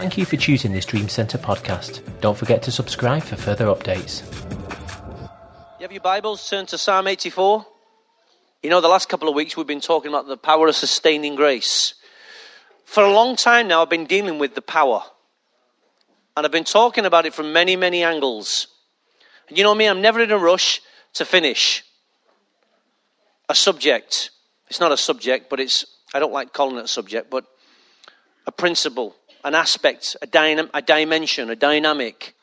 Thank you for choosing this Dream Center podcast. Don't forget to subscribe for further updates. You have your Bibles, turn to Psalm 84. You know, the last couple of weeks we've been talking about the power of sustaining grace. For a long time now, I've been dealing with the power. And I've been talking about it from many, many angles. And you know me, I'm never in a rush to finish a subject. It's not a subject, but it's, I don't like calling it a subject, but a principle an aspect, a, dynam- a dimension, a dynamic.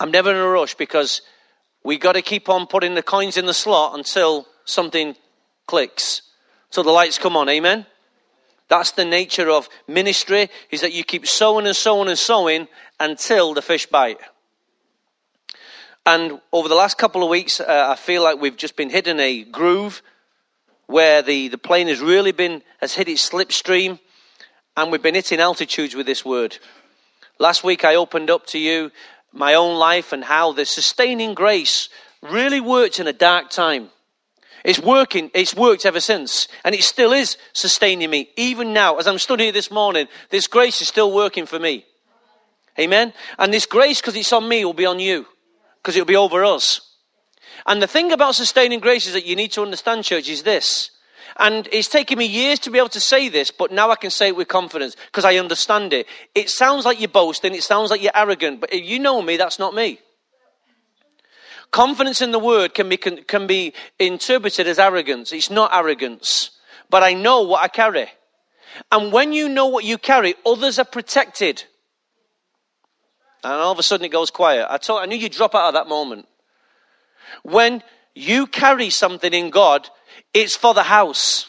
I'm never in a rush because we've got to keep on putting the coins in the slot until something clicks, till the lights come on. Amen. That's the nature of ministry: is that you keep sowing and sowing and sowing until the fish bite. And over the last couple of weeks, uh, I feel like we've just been hitting a groove where the, the plane has really been has hit its slipstream and we've been hitting altitudes with this word. Last week I opened up to you my own life and how the sustaining grace really worked in a dark time. It's working, it's worked ever since, and it still is sustaining me. Even now, as I'm studying this morning, this grace is still working for me. Amen? And this grace, because it's on me, will be on you, because it'll be over us. And the thing about sustaining grace is that you need to understand, church, is this and it's taken me years to be able to say this, but now I can say it with confidence because I understand it. It sounds like you're boasting, it sounds like you're arrogant, but if you know me, that's not me. Confidence in the word can be, can, can be interpreted as arrogance. It's not arrogance, but I know what I carry. And when you know what you carry, others are protected. And all of a sudden it goes quiet. I, told, I knew you'd drop out of that moment. When you carry something in God, it's for the house.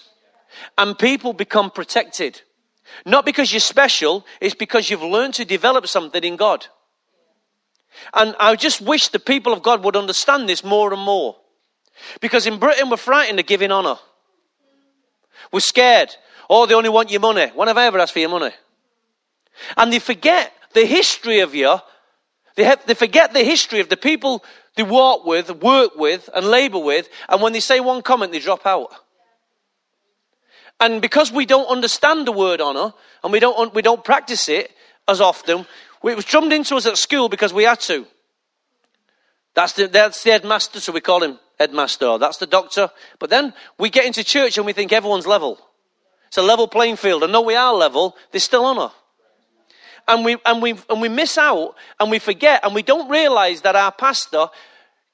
And people become protected. Not because you're special, it's because you've learned to develop something in God. And I just wish the people of God would understand this more and more. Because in Britain, we're frightened of giving honor. We're scared. Oh, they only want your money. When have I ever asked for your money? And they forget the history of you. They, have, they forget the history of the people they walk with, work with, and labor with, and when they say one comment, they drop out. And because we don't understand the word honor, and we don't, we don't practice it as often, it was drummed into us at school because we had to. That's the, that's the headmaster, so we call him headmaster. That's the doctor. But then we get into church and we think everyone's level. It's a level playing field. And though we are level, there's still honor and we, and we, and we miss out and we forget and we don't realize that our pastor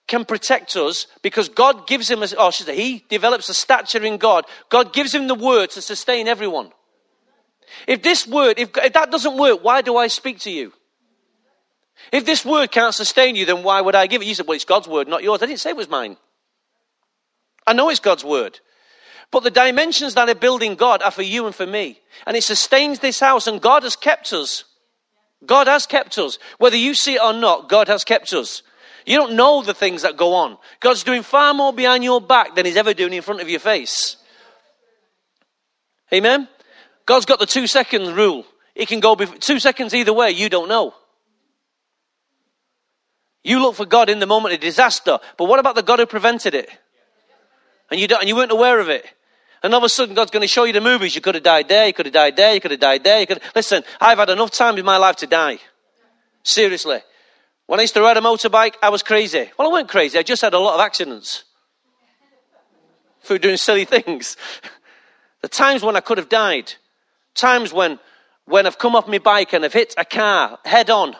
can protect us because God gives him, a, oh, say, he develops a stature in God. God gives him the word to sustain everyone. If this word, if, if that doesn't work, why do I speak to you? If this word can't sustain you, then why would I give it? You said, well, it's God's word, not yours. I didn't say it was mine. I know it's God's word. But the dimensions that are building God are for you and for me. And it sustains this house, and God has kept us. God has kept us. Whether you see it or not, God has kept us. You don't know the things that go on. God's doing far more behind your back than He's ever doing in front of your face. Amen? God's got the two seconds rule. He can go two seconds either way, you don't know. You look for God in the moment of disaster, but what about the God who prevented it? And you, and you weren't aware of it. And all of a sudden, God's going to show you the movies. You could have died there, you could have died there, you could have died there. You could Listen, I've had enough time in my life to die. Seriously. When I used to ride a motorbike, I was crazy. Well, I weren't crazy, I just had a lot of accidents through doing silly things. the times when I could have died, times when, when I've come off my bike and I've hit a car head on,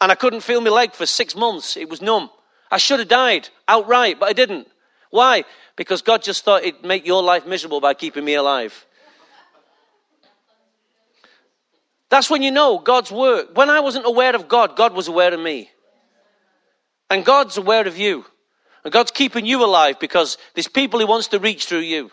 and I couldn't feel my leg for six months. It was numb. I should have died outright, but I didn't. Why? because God just thought it'd make your life miserable by keeping me alive. That's when you know God's work. When I wasn't aware of God, God was aware of me. And God's aware of you. And God's keeping you alive because there's people He wants to reach through you.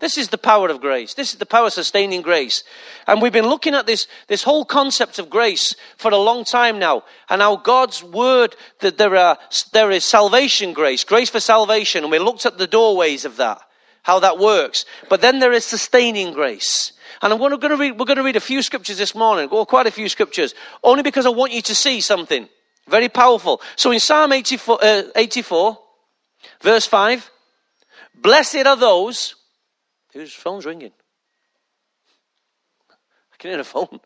This is the power of grace. This is the power sustaining grace. And we've been looking at this, this whole concept of grace for a long time now. And how God's word, that there, are, there is salvation grace, grace for salvation. And we looked at the doorways of that, how that works. But then there is sustaining grace. And I'm going to read, we're going to read a few scriptures this morning, or quite a few scriptures, only because I want you to see something very powerful. So in Psalm 84, uh, 84 verse 5, blessed are those Whose phone's ringing? I can hear a phone.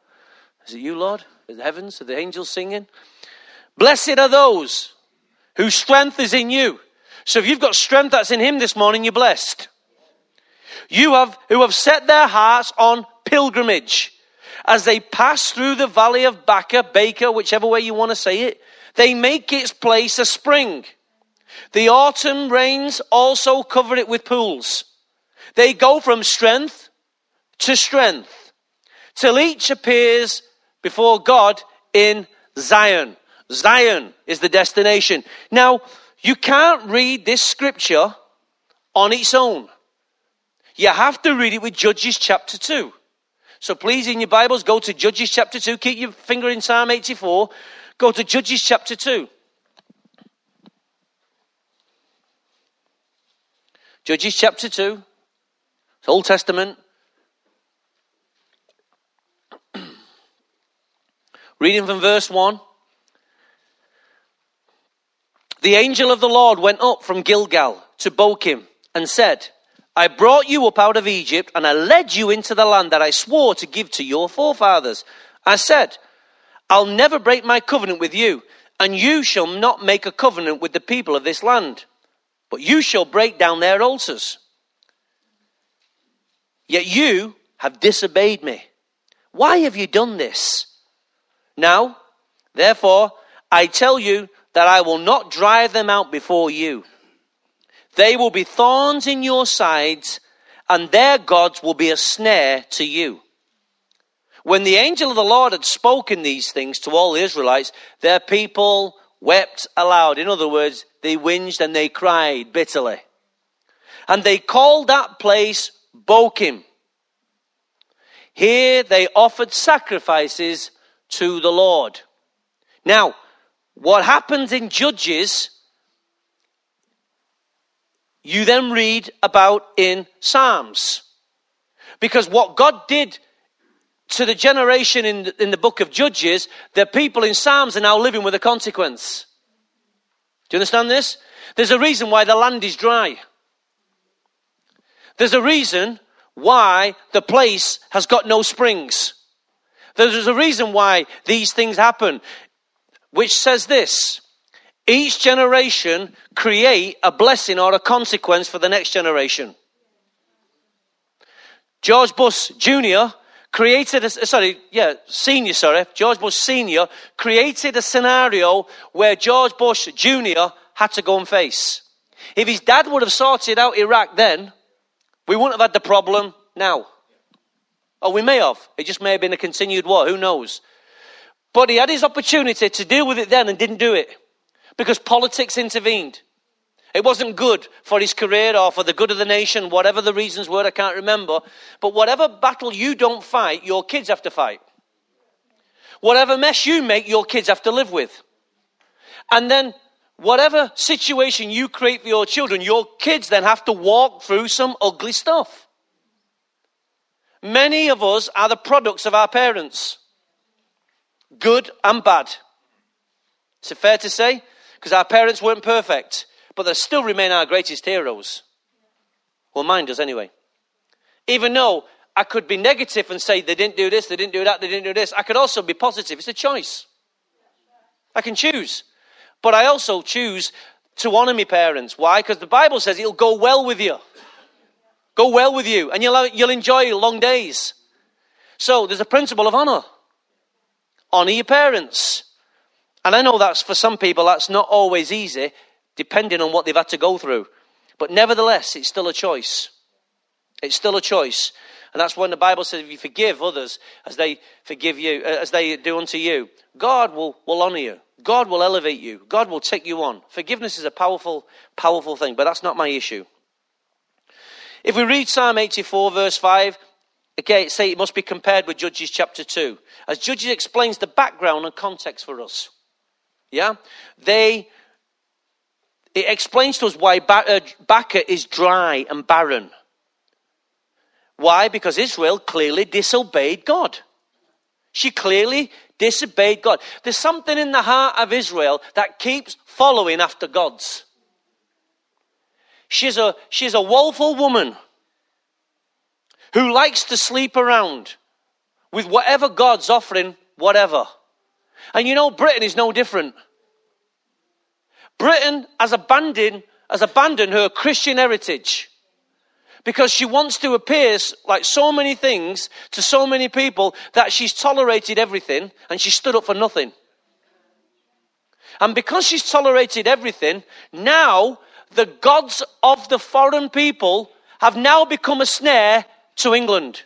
Is it you, Lord? Is the heavens? Are the angels singing? Blessed are those whose strength is in you. So if you've got strength that's in him this morning, you're blessed. You have, who have set their hearts on pilgrimage. As they pass through the valley of Baca, Baker, whichever way you want to say it, they make its place a spring. The autumn rains also cover it with pools. They go from strength to strength till each appears before God in Zion. Zion is the destination. Now, you can't read this scripture on its own. You have to read it with Judges chapter 2. So please, in your Bibles, go to Judges chapter 2. Keep your finger in Psalm 84. Go to Judges chapter 2. Judges chapter 2. It's Old Testament. Reading from verse 1. The angel of the Lord went up from Gilgal to Bochim and said, I brought you up out of Egypt and I led you into the land that I swore to give to your forefathers. I said, I'll never break my covenant with you, and you shall not make a covenant with the people of this land, but you shall break down their altars. Yet you have disobeyed me. Why have you done this? Now, therefore, I tell you that I will not drive them out before you. They will be thorns in your sides, and their gods will be a snare to you. When the angel of the Lord had spoken these things to all the Israelites, their people wept aloud. In other words, they whinged and they cried bitterly. And they called that place Bochim. Here they offered sacrifices to the Lord. Now, what happens in Judges, you then read about in Psalms. Because what God did to the generation in the, in the book of Judges, the people in Psalms are now living with a consequence. Do you understand this? There's a reason why the land is dry. There's a reason why the place has got no springs. There's a reason why these things happen which says this each generation create a blessing or a consequence for the next generation. George Bush Jr. created a, sorry, yeah, senior, sorry, George Bush Senior created a scenario where George Bush Jr. had to go and face. If his dad would have sorted out Iraq then, we wouldn't have had the problem now. Or we may have. It just may have been a continued war. Who knows? But he had his opportunity to deal with it then and didn't do it because politics intervened. It wasn't good for his career or for the good of the nation, whatever the reasons were, I can't remember. But whatever battle you don't fight, your kids have to fight. Whatever mess you make, your kids have to live with. And then whatever situation you create for your children, your kids then have to walk through some ugly stuff. Many of us are the products of our parents good and bad. Is it fair to say? Because our parents weren't perfect, but they still remain our greatest heroes. Well, mine does anyway. Even though I could be negative and say they didn't do this, they didn't do that, they didn't do this, I could also be positive. It's a choice. I can choose. But I also choose to honor my parents. Why? Because the Bible says it'll go well with you. Go well with you, and you'll, you'll enjoy long days. So there's a principle of honor honor your parents. And I know that's for some people, that's not always easy, depending on what they've had to go through. But nevertheless, it's still a choice. It's still a choice. And that's when the Bible says if you forgive others as they forgive you, uh, as they do unto you, God will, will honor you. God will elevate you. God will take you on. Forgiveness is a powerful, powerful thing, but that's not my issue. If we read Psalm 84, verse 5, Again, say it must be compared with Judges chapter 2. As Judges explains the background and context for us. Yeah? They, it explains to us why uh, Baca is dry and barren. Why? Because Israel clearly disobeyed God. She clearly disobeyed God. There's something in the heart of Israel that keeps following after God's. She's a, she's a woeful woman who likes to sleep around with whatever God's offering whatever. And you know, Britain is no different. Britain has abandoned, has abandoned her Christian heritage because she wants to appear like so many things to so many people that she's tolerated everything and she stood up for nothing. And because she's tolerated everything, now the gods of the foreign people have now become a snare to England.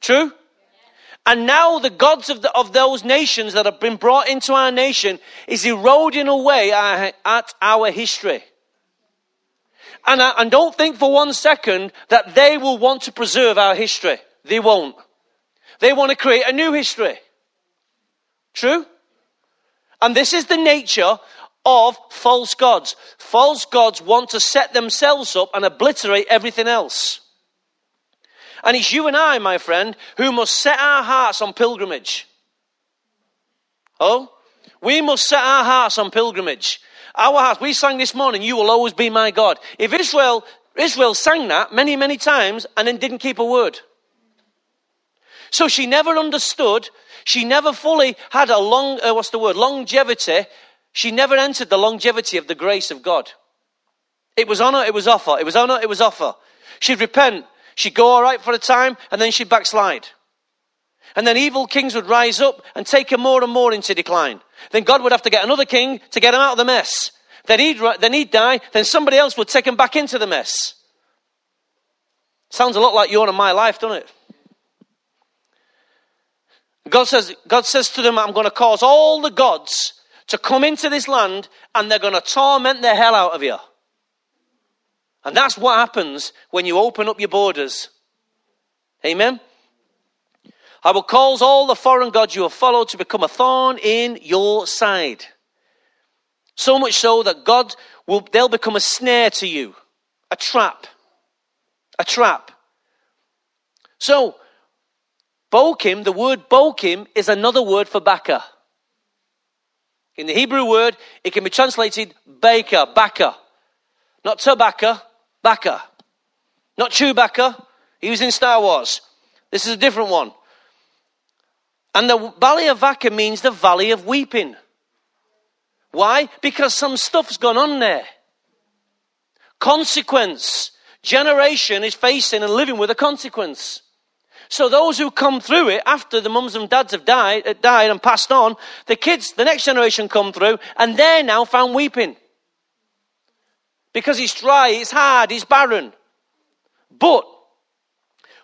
True? And now the gods of, the, of those nations that have been brought into our nation is eroding away at our history. And, I, and don't think for one second that they will want to preserve our history. They won't. They want to create a new history. True? And this is the nature of false gods. False gods want to set themselves up and obliterate everything else. And it's you and I, my friend, who must set our hearts on pilgrimage. Oh? We must set our hearts on pilgrimage. Our hearts, we sang this morning, you will always be my God. If Israel, Israel sang that many, many times and then didn't keep a word. So she never understood, she never fully had a long, uh, what's the word, longevity. She never entered the longevity of the grace of God. It was on her, it was off her. It was on her, it was off her. She'd repent, She'd go all right for a time and then she'd backslide. And then evil kings would rise up and take her more and more into decline. Then God would have to get another king to get him out of the mess. Then he'd, then he'd die. Then somebody else would take him back into the mess. Sounds a lot like your and my life, doesn't it? God says, God says to them, I'm going to cause all the gods to come into this land and they're going to torment the hell out of you. And that's what happens when you open up your borders. Amen? I will cause all the foreign gods you have followed to become a thorn in your side. So much so that God will, they'll become a snare to you, a trap. A trap. So, Bochim, the word Bochim is another word for Baka. In the Hebrew word, it can be translated baker, Baka. Not tobacco, Baka. Not Chewbacca. He was in Star Wars. This is a different one. And the Valley of Baca means the Valley of Weeping. Why? Because some stuff's gone on there. Consequence. Generation is facing and living with a consequence. So those who come through it after the mums and dads have died, uh, died and passed on, the kids, the next generation come through and they're now found weeping because it's dry, it's hard, it's barren. But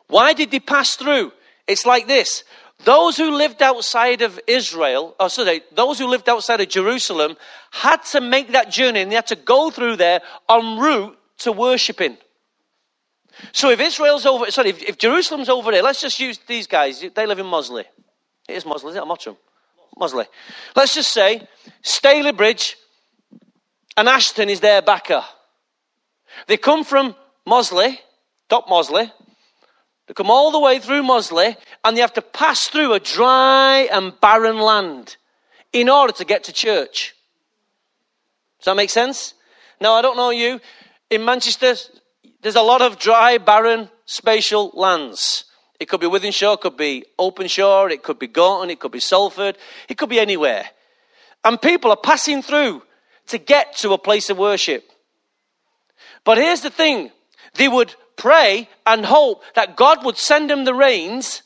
why did they pass through? It's like this. Those who lived outside of Israel, oh sorry, those who lived outside of Jerusalem had to make that journey and they had to go through there en route to worshipping. So if Israel's over, sorry, if, if Jerusalem's over there, let's just use these guys. They live in Mossley. It is Mossley, is it? Or Mottram? Mossley. Let's just say Stalybridge and Ashton is their Baca. They come from Mossley, top Mossley. They come all the way through Mossley and they have to pass through a dry and barren land in order to get to church. Does that make sense? Now, I don't know you. In Manchester, there's a lot of dry, barren, spatial lands. It could be Wythenshawe, it could be Openshaw, it could be Gorton, it could be Salford, it could be anywhere. And people are passing through to get to a place of worship. But here's the thing they would pray and hope that God would send them the rains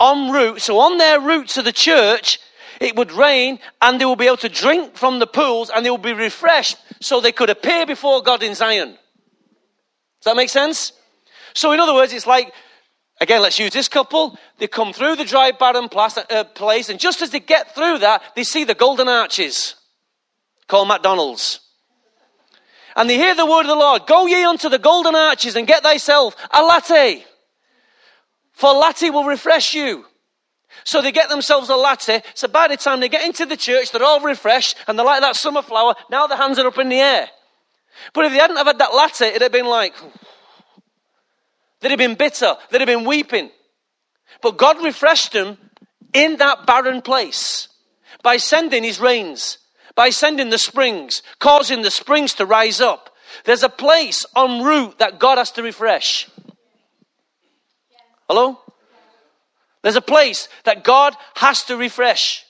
en route. So, on their route to the church, it would rain and they will be able to drink from the pools and they will be refreshed so they could appear before God in Zion. Does that make sense? So, in other words, it's like, again, let's use this couple. They come through the dry, barren uh, place, and just as they get through that, they see the golden arches called McDonald's and they hear the word of the Lord, go ye unto the golden arches and get thyself a latte. For latte will refresh you. So they get themselves a latte. So by the time they get into the church, they're all refreshed and they're like that summer flower. Now their hands are up in the air. But if they hadn't have had that latte, it'd have been like, they'd have been bitter. They'd have been weeping. But God refreshed them in that barren place by sending his rains by sending the springs, causing the springs to rise up. There's a place en route that God has to refresh. Hello? There's a place that God has to refresh.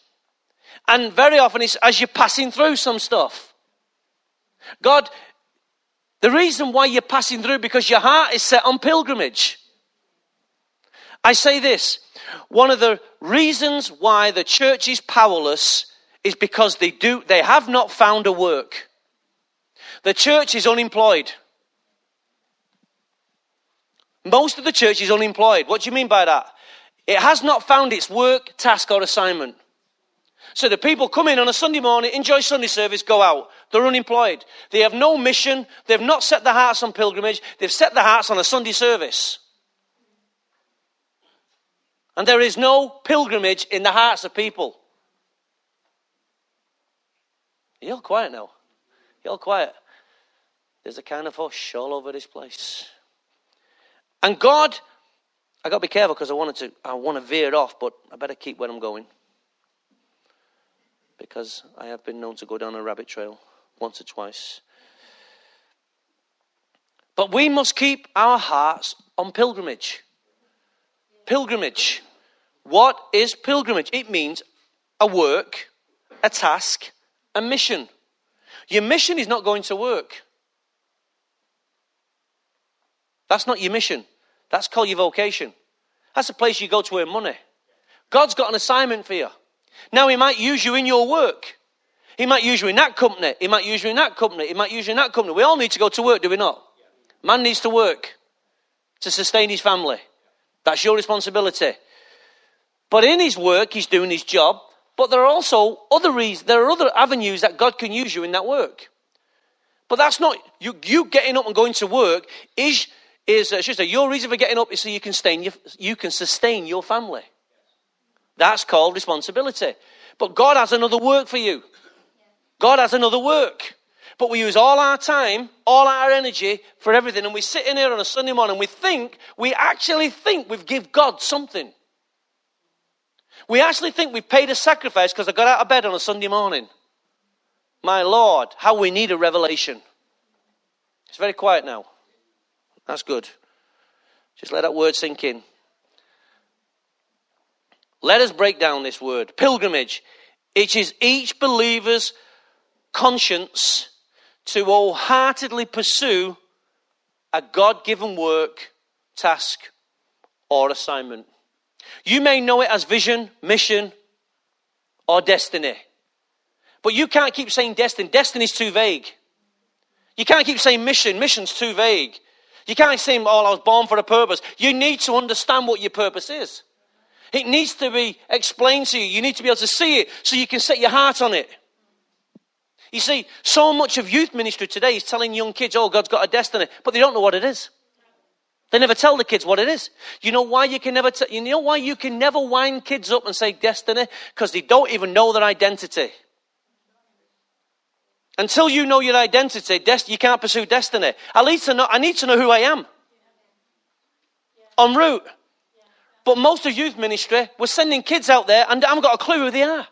And very often it's as you're passing through some stuff. God, the reason why you're passing through because your heart is set on pilgrimage. I say this, one of the reasons why the church is powerless is because they do they have not found a work. The church is unemployed. Most of the church is unemployed. What do you mean by that? It has not found its work, task, or assignment. So the people come in on a Sunday morning, enjoy Sunday service, go out. They're unemployed. They have no mission. They've not set their hearts on pilgrimage. They've set their hearts on a Sunday service. And there is no pilgrimage in the hearts of people. You're all quiet now. You're all quiet. There's a kind of hush all over this place. And God, I got to be careful because I wanted to, I want to veer off, but I better keep where I'm going because I have been known to go down a rabbit trail once or twice. But we must keep our hearts on pilgrimage. Pilgrimage. What is pilgrimage? It means a work, a task, a mission. Your mission is not going to work. That's not your mission. That's called your vocation. That's the place you go to earn money. God's got an assignment for you. Now, He might use you in your work. He might use you in that company. He might use you in that company. He might use you in that company. We all need to go to work, do we not? Man needs to work to sustain his family. That's your responsibility. But in his work, he's doing his job. But there are also other reasons, there are other avenues that God can use you in that work. But that's not, you, you getting up and going to work is, is uh, just a, your reason for getting up is so you can, sustain your, you can sustain your family. That's called responsibility. But God has another work for you. God has another work. But we use all our time, all our energy for everything, and we sit in here on a Sunday morning, and we think, we actually think we've give God something. We actually think we've paid a sacrifice because I got out of bed on a Sunday morning. My Lord, how we need a revelation. It's very quiet now. That's good. Just let that word sink in. Let us break down this word pilgrimage. It is each believer's conscience to wholeheartedly pursue a God given work, task, or assignment. You may know it as vision, mission, or destiny. But you can't keep saying destiny. Destiny's too vague. You can't keep saying mission. Mission's too vague. You can't say, oh, I was born for a purpose. You need to understand what your purpose is. It needs to be explained to you. You need to be able to see it so you can set your heart on it. You see, so much of youth ministry today is telling young kids, oh, God's got a destiny, but they don't know what it is. They never tell the kids what it is. You know why you can never t- you know why you can never wind kids up and say destiny? Because they don't even know their identity. Until you know your identity, you can't pursue destiny. I need to know, I need to know who I am. En route. But most of youth ministry, we're sending kids out there and I haven't got a clue who they are.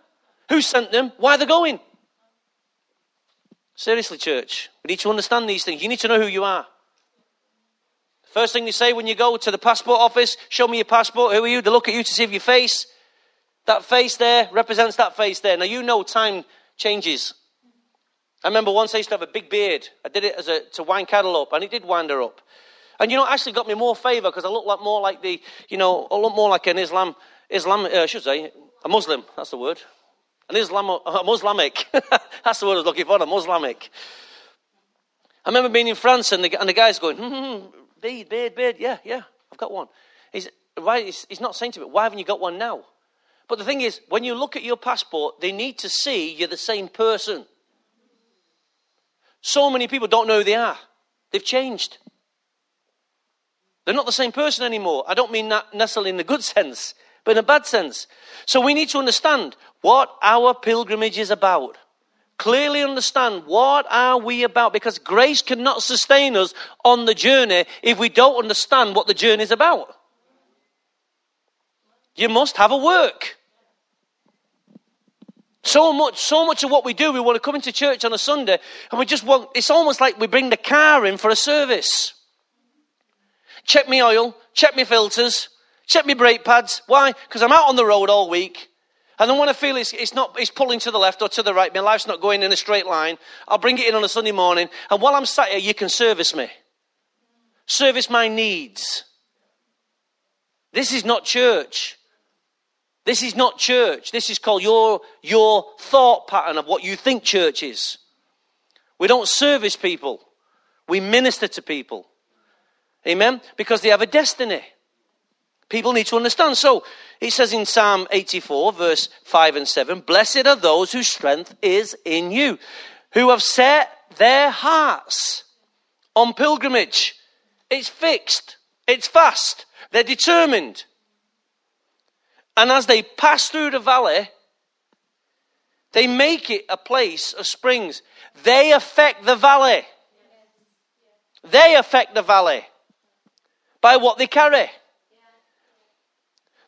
Who sent them? Why they're going? Seriously, church, we need to understand these things. You need to know who you are. First thing they say when you go to the passport office, show me your passport. Who are you? They look at you to see if your face, that face there represents that face there. Now you know time changes. I remember once I used to have a big beard. I did it as a, to wind cattle up, and it did wind her up. And you know, actually got me more favour because I look like more like the, you know, I look more like an Islam, Islam, uh, I should say, a Muslim. That's the word. An Islam, a Muslimic. that's the word I was looking for. A Muslimic. I remember being in France and the, and the guy's going, hmm, hmm, hmm, beard, beard, beard. Yeah, yeah, I've got one. He's, right, he's, he's not saying to me, why haven't you got one now? But the thing is, when you look at your passport, they need to see you're the same person. So many people don't know who they are. They've changed. They're not the same person anymore. I don't mean that necessarily in the good sense, but in a bad sense. So we need to understand what our pilgrimage is about. Clearly understand what are we about because grace cannot sustain us on the journey if we don't understand what the journey is about. You must have a work. So much, so much of what we do, we want to come into church on a Sunday and we just want, it's almost like we bring the car in for a service check me oil, check me filters, Check my brake pads. Why? Because I'm out on the road all week. And then when I feel it's, it's not, it's pulling to the left or to the right, my life's not going in a straight line, I'll bring it in on a Sunday morning. And while I'm sat here, you can service me. Service my needs. This is not church. This is not church. This is called your, your thought pattern of what you think church is. We don't service people. We minister to people. Amen? Because they have a destiny. People need to understand. So he says in Psalm 84, verse 5 and 7 Blessed are those whose strength is in you, who have set their hearts on pilgrimage. It's fixed, it's fast, they're determined. And as they pass through the valley, they make it a place of springs. They affect the valley. They affect the valley by what they carry.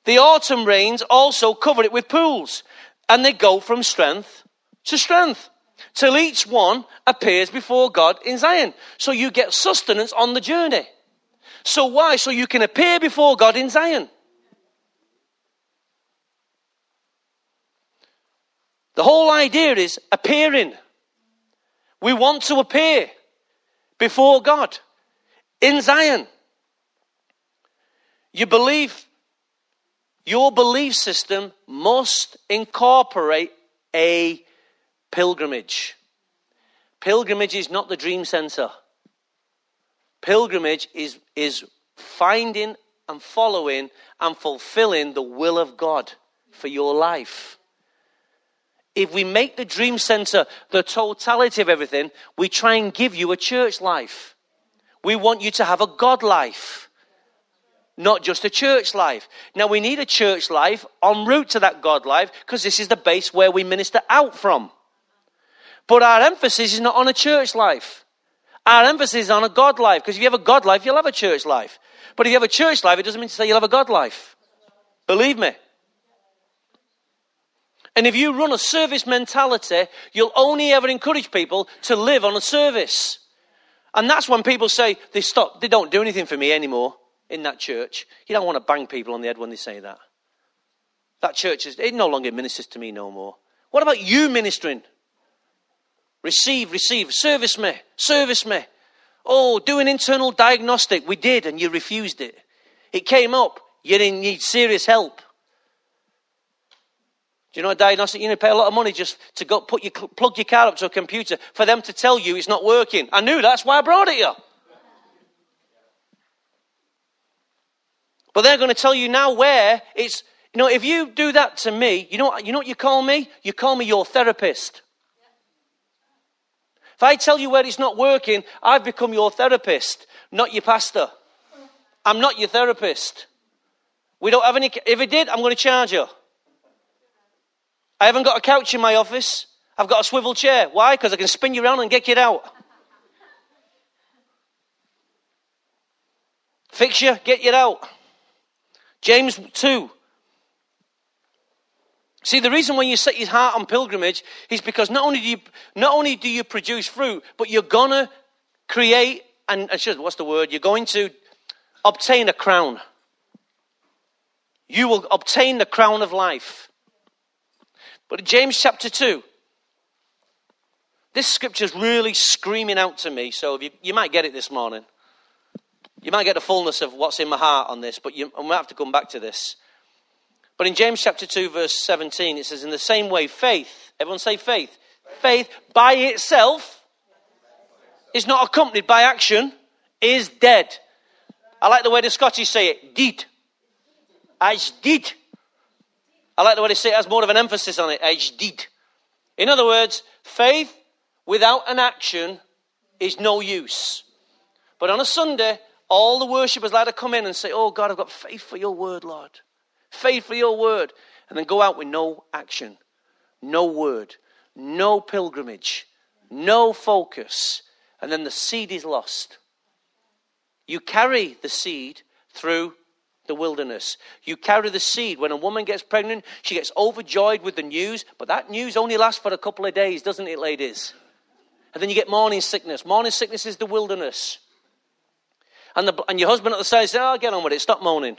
The autumn rains also cover it with pools, and they go from strength to strength till each one appears before God in Zion. So you get sustenance on the journey. So why? So you can appear before God in Zion. The whole idea is appearing. We want to appear before God in Zion. You believe, your belief system must incorporate a pilgrimage. Pilgrimage is not the dream center. Pilgrimage is, is finding and following and fulfilling the will of God for your life. If we make the dream center the totality of everything, we try and give you a church life. We want you to have a God life, not just a church life. Now, we need a church life en route to that God life because this is the base where we minister out from. But our emphasis is not on a church life. Our emphasis is on a God life because if you have a God life, you'll have a church life. But if you have a church life, it doesn't mean to say you'll have a God life. Believe me. And if you run a service mentality, you'll only ever encourage people to live on a service. And that's when people say they stop, they don't do anything for me anymore in that church. You don't want to bang people on the head when they say that. That church is, it no longer ministers to me no more. What about you ministering? Receive, receive, service me, service me. Oh, do an internal diagnostic. We did, and you refused it. It came up. You didn't need serious help. Do you know a diagnostic? You need to pay a lot of money just to go put your, plug your car up to a computer for them to tell you it's not working. I knew that's why I brought it here. But they're going to tell you now where it's, you know, if you do that to me, you know, you know what you call me? You call me your therapist. If I tell you where it's not working, I've become your therapist, not your pastor. I'm not your therapist. We don't have any, if it did, I'm going to charge you. I haven't got a couch in my office. I've got a swivel chair. Why? Because I can spin you around and get you out. Fix you, get you out. James 2. See, the reason when you set your heart on pilgrimage is because not only do you, not only do you produce fruit, but you're going to create, and uh, what's the word? You're going to obtain a crown. You will obtain the crown of life. But in James chapter 2, this scripture is really screaming out to me, so you, you, might get it this morning. You might get the fullness of what's in my heart on this, but you, I might have to come back to this. But in James chapter 2, verse 17, it says, In the same way, faith, everyone say faith, faith by itself is not accompanied by action, is dead. I like the way the Scottish say it, did. As did. I like the way they say it has more of an emphasis on it, did. In other words, faith without an action is no use. But on a Sunday, all the worshippers like to come in and say, Oh God, I've got faith for your word, Lord. Faith for your word. And then go out with no action, no word, no pilgrimage, no focus. And then the seed is lost. You carry the seed through the wilderness. You carry the seed. When a woman gets pregnant, she gets overjoyed with the news, but that news only lasts for a couple of days, doesn't it, ladies? And then you get morning sickness. Morning sickness is the wilderness. And, the, and your husband at the side says, Oh, get on with it, stop moaning.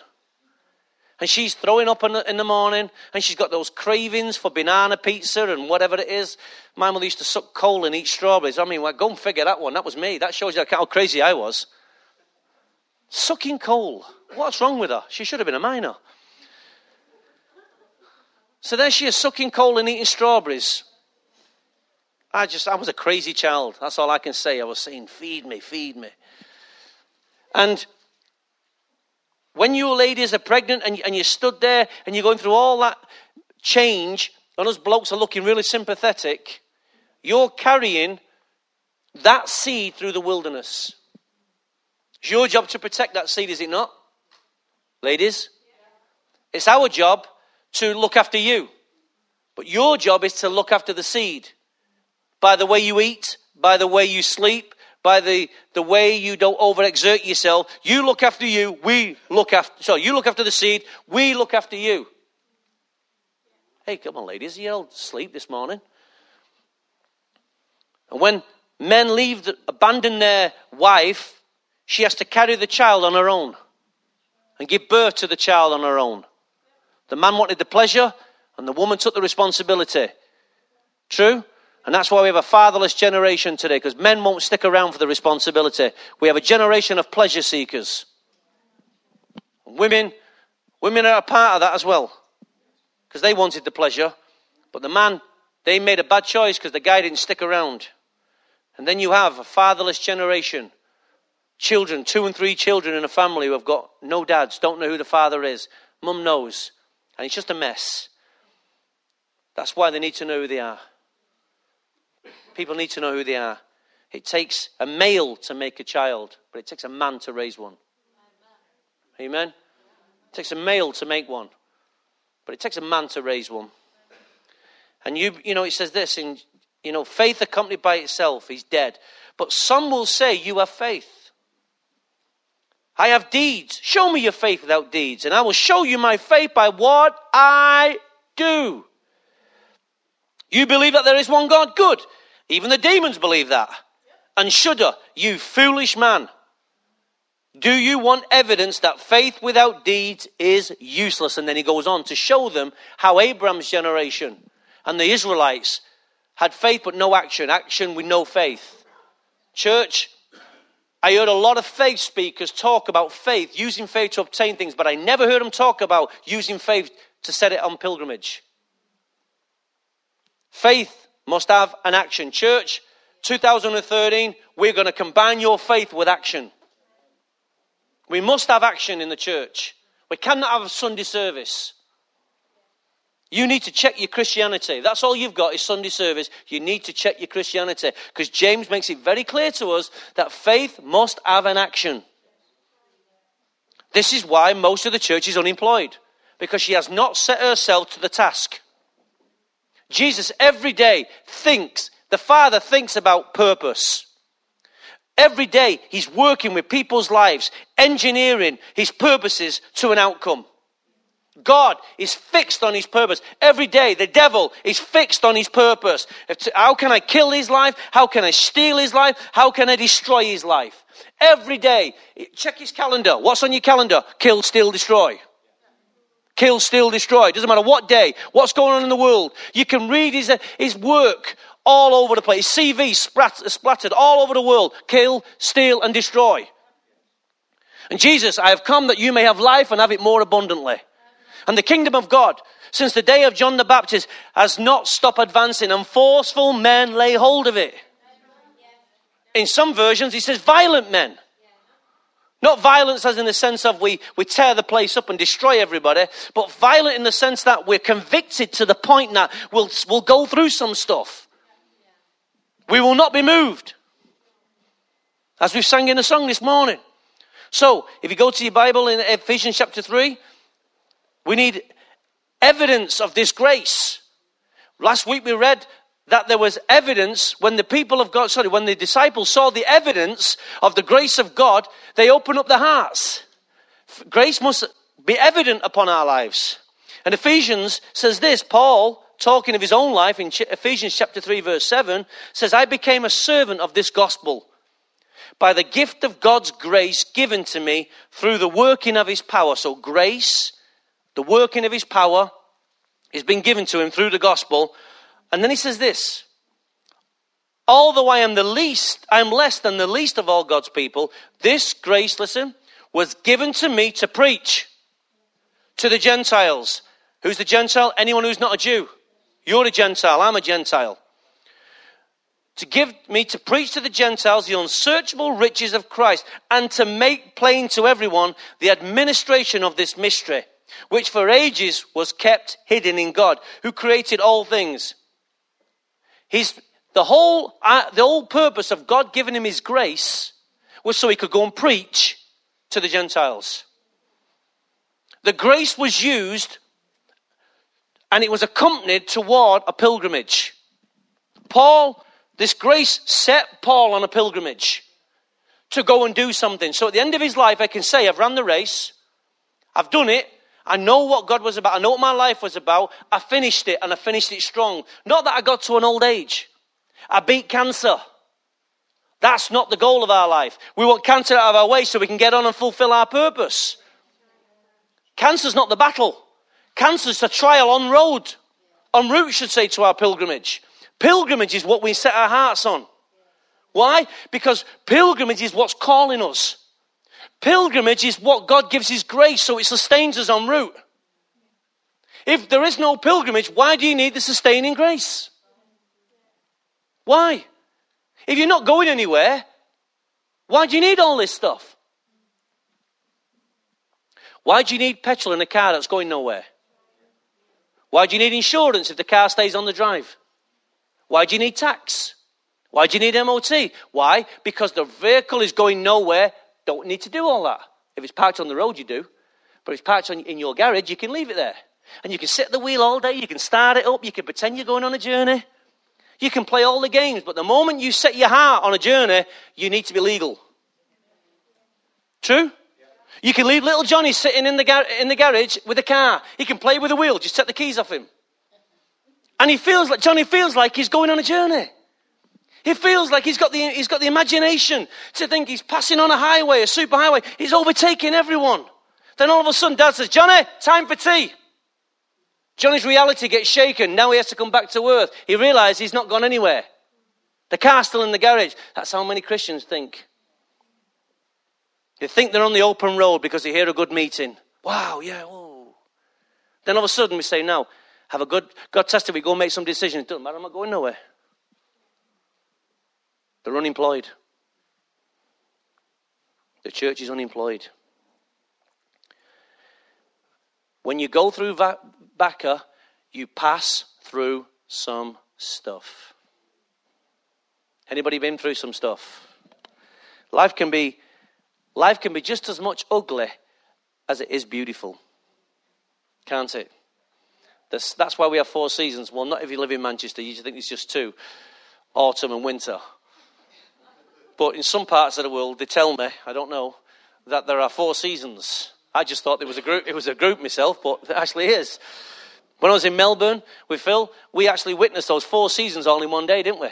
And she's throwing up in the, in the morning, and she's got those cravings for banana pizza and whatever it is. My mother used to suck coal and eat strawberries. I mean, well, go and figure that one. That was me. That shows you how crazy I was. Sucking coal. What's wrong with her? She should have been a miner. So there she is, sucking coal and eating strawberries. I just, I was a crazy child. That's all I can say. I was saying, feed me, feed me. And when you ladies are pregnant and, and you stood there and you're going through all that change, and us blokes are looking really sympathetic, you're carrying that seed through the wilderness. It's your job to protect that seed, is it not? Ladies? It's our job to look after you. But your job is to look after the seed by the way you eat, by the way you sleep, by the, the way you don't overexert yourself. You look after you, we look after, so you look after the seed, we look after you. Hey, come on, ladies, you all sleep this morning. And when men leave, the, abandon their wife, she has to carry the child on her own and give birth to the child on her own. The man wanted the pleasure, and the woman took the responsibility. True? And that's why we have a fatherless generation today, because men won't stick around for the responsibility. We have a generation of pleasure seekers. Women, women are a part of that as well, because they wanted the pleasure. But the man, they made a bad choice because the guy didn't stick around. And then you have a fatherless generation. Children, two and three children in a family who have got no dads, don't know who the father is. Mum knows. And it's just a mess. That's why they need to know who they are. People need to know who they are. It takes a male to make a child, but it takes a man to raise one. Amen? It takes a male to make one, but it takes a man to raise one. And you, you know, it says this in, you know, faith accompanied by itself is dead. But some will say, You have faith. I have deeds. Show me your faith without deeds, and I will show you my faith by what I do. You believe that there is one God? Good. Even the demons believe that and shudder. You foolish man. Do you want evidence that faith without deeds is useless? And then he goes on to show them how Abraham's generation and the Israelites had faith but no action, action with no faith. Church, I heard a lot of faith speakers talk about faith, using faith to obtain things, but I never heard them talk about using faith to set it on pilgrimage. Faith must have an action. Church, 2013, we're going to combine your faith with action. We must have action in the church. We cannot have a Sunday service. You need to check your Christianity. That's all you've got is Sunday service. You need to check your Christianity because James makes it very clear to us that faith must have an action. This is why most of the church is unemployed because she has not set herself to the task. Jesus every day thinks, the Father thinks about purpose. Every day he's working with people's lives, engineering his purposes to an outcome. God is fixed on his purpose. Every day, the devil is fixed on his purpose. How can I kill his life? How can I steal his life? How can I destroy his life? Every day, check his calendar. What's on your calendar? Kill, steal, destroy kill, steal, destroy. Doesn't matter what day, what's going on in the world. You can read his, uh, his work all over the place. his CV splattered all over the world. Kill, steal, and destroy. And Jesus, I have come that you may have life and have it more abundantly. And the kingdom of God, since the day of John the Baptist, has not stopped advancing, and forceful men lay hold of it. In some versions, he says violent men. Not violence as in the sense of we, we tear the place up and destroy everybody, but violent in the sense that we're convicted to the point that we'll, we'll go through some stuff. We will not be moved. As we sang in the song this morning. So, if you go to your Bible in Ephesians chapter 3, we need evidence of this grace. Last week we read that there was evidence when the people of God, sorry, when the disciples saw the evidence of the grace of God, they opened up their hearts. Grace must be evident upon our lives. And Ephesians says this, Paul, talking of his own life in Ephesians chapter 3 verse 7, says, I became a servant of this gospel by the gift of God's grace given to me through the working of his power. So grace the working of his power has been given to him through the gospel. And then he says this Although I am the least, I am less than the least of all God's people, this grace, listen, was given to me to preach to the Gentiles. Who's the Gentile? Anyone who's not a Jew. You're a Gentile, I'm a Gentile. To give me to preach to the Gentiles the unsearchable riches of Christ and to make plain to everyone the administration of this mystery, which for ages was kept hidden in God, who created all things. He's, the whole, uh, the whole purpose of God giving him his grace was so he could go and preach to the Gentiles. The grace was used and it was accompanied toward a pilgrimage. Paul, this grace set Paul on a pilgrimage to go and do something. So at the end of his life, I can say, I've run the race, I've done it, I know what God was about, I know what my life was about, I finished it and I finished it strong. Not that I got to an old age, I beat cancer. That's not the goal of our life. We want cancer out of our way so we can get on and fulfill our purpose. Cancer's not the battle. Cancer's the trial on road. on route, should say, to our pilgrimage. Pilgrimage is what we set our hearts on. Why? Because pilgrimage is what's calling us. Pilgrimage is what God gives His grace so it sustains us en route. If there is no pilgrimage, why do you need the sustaining grace? Why? If you're not going anywhere, why do you need all this stuff? Why do you need petrol in a car that's going nowhere? Why do you need insurance if the car stays on the drive? Why do you need tax? Why do you need MOT? Why? Because the vehicle is going nowhere. Don't need to do all that. If it's parked on the road, you do. But if it's parked on, in your garage, you can leave it there. And you can sit at the wheel all day. You can start it up. You can pretend you're going on a journey. You can play all the games. But the moment you set your heart on a journey, you need to be legal. True? You can leave little Johnny sitting in the, gar- in the garage with a car. He can play with the wheel. Just take the keys off him. And he feels like, Johnny feels like he's going on a journey. He feels like he's got the, he's got the imagination to think he's passing on a highway, a super highway. He's overtaking everyone. Then all of a sudden, Dad says, Johnny, time for tea. Johnny's reality gets shaken. Now he has to come back to earth. He realizes he's not gone anywhere. The car's still in the garage. That's how many Christians think. They think they're on the open road because they hear a good meeting. Wow, yeah, whoa. Then all of a sudden we say, no, have a good, God tested, we go make some decisions. It doesn't matter, I'm not going nowhere. They're unemployed. The church is unemployed. When you go through Baca, you pass through some stuff. Anybody been through some stuff? Life can be Life can be just as much ugly as it is beautiful. Can't it? That's, that's why we have four seasons. Well, not if you live in Manchester, you think it's just two autumn and winter. But in some parts of the world, they tell me, I don't know, that there are four seasons. I just thought there was a group, it was a group myself, but it actually is. When I was in Melbourne with Phil, we actually witnessed those four seasons all in one day, didn't we?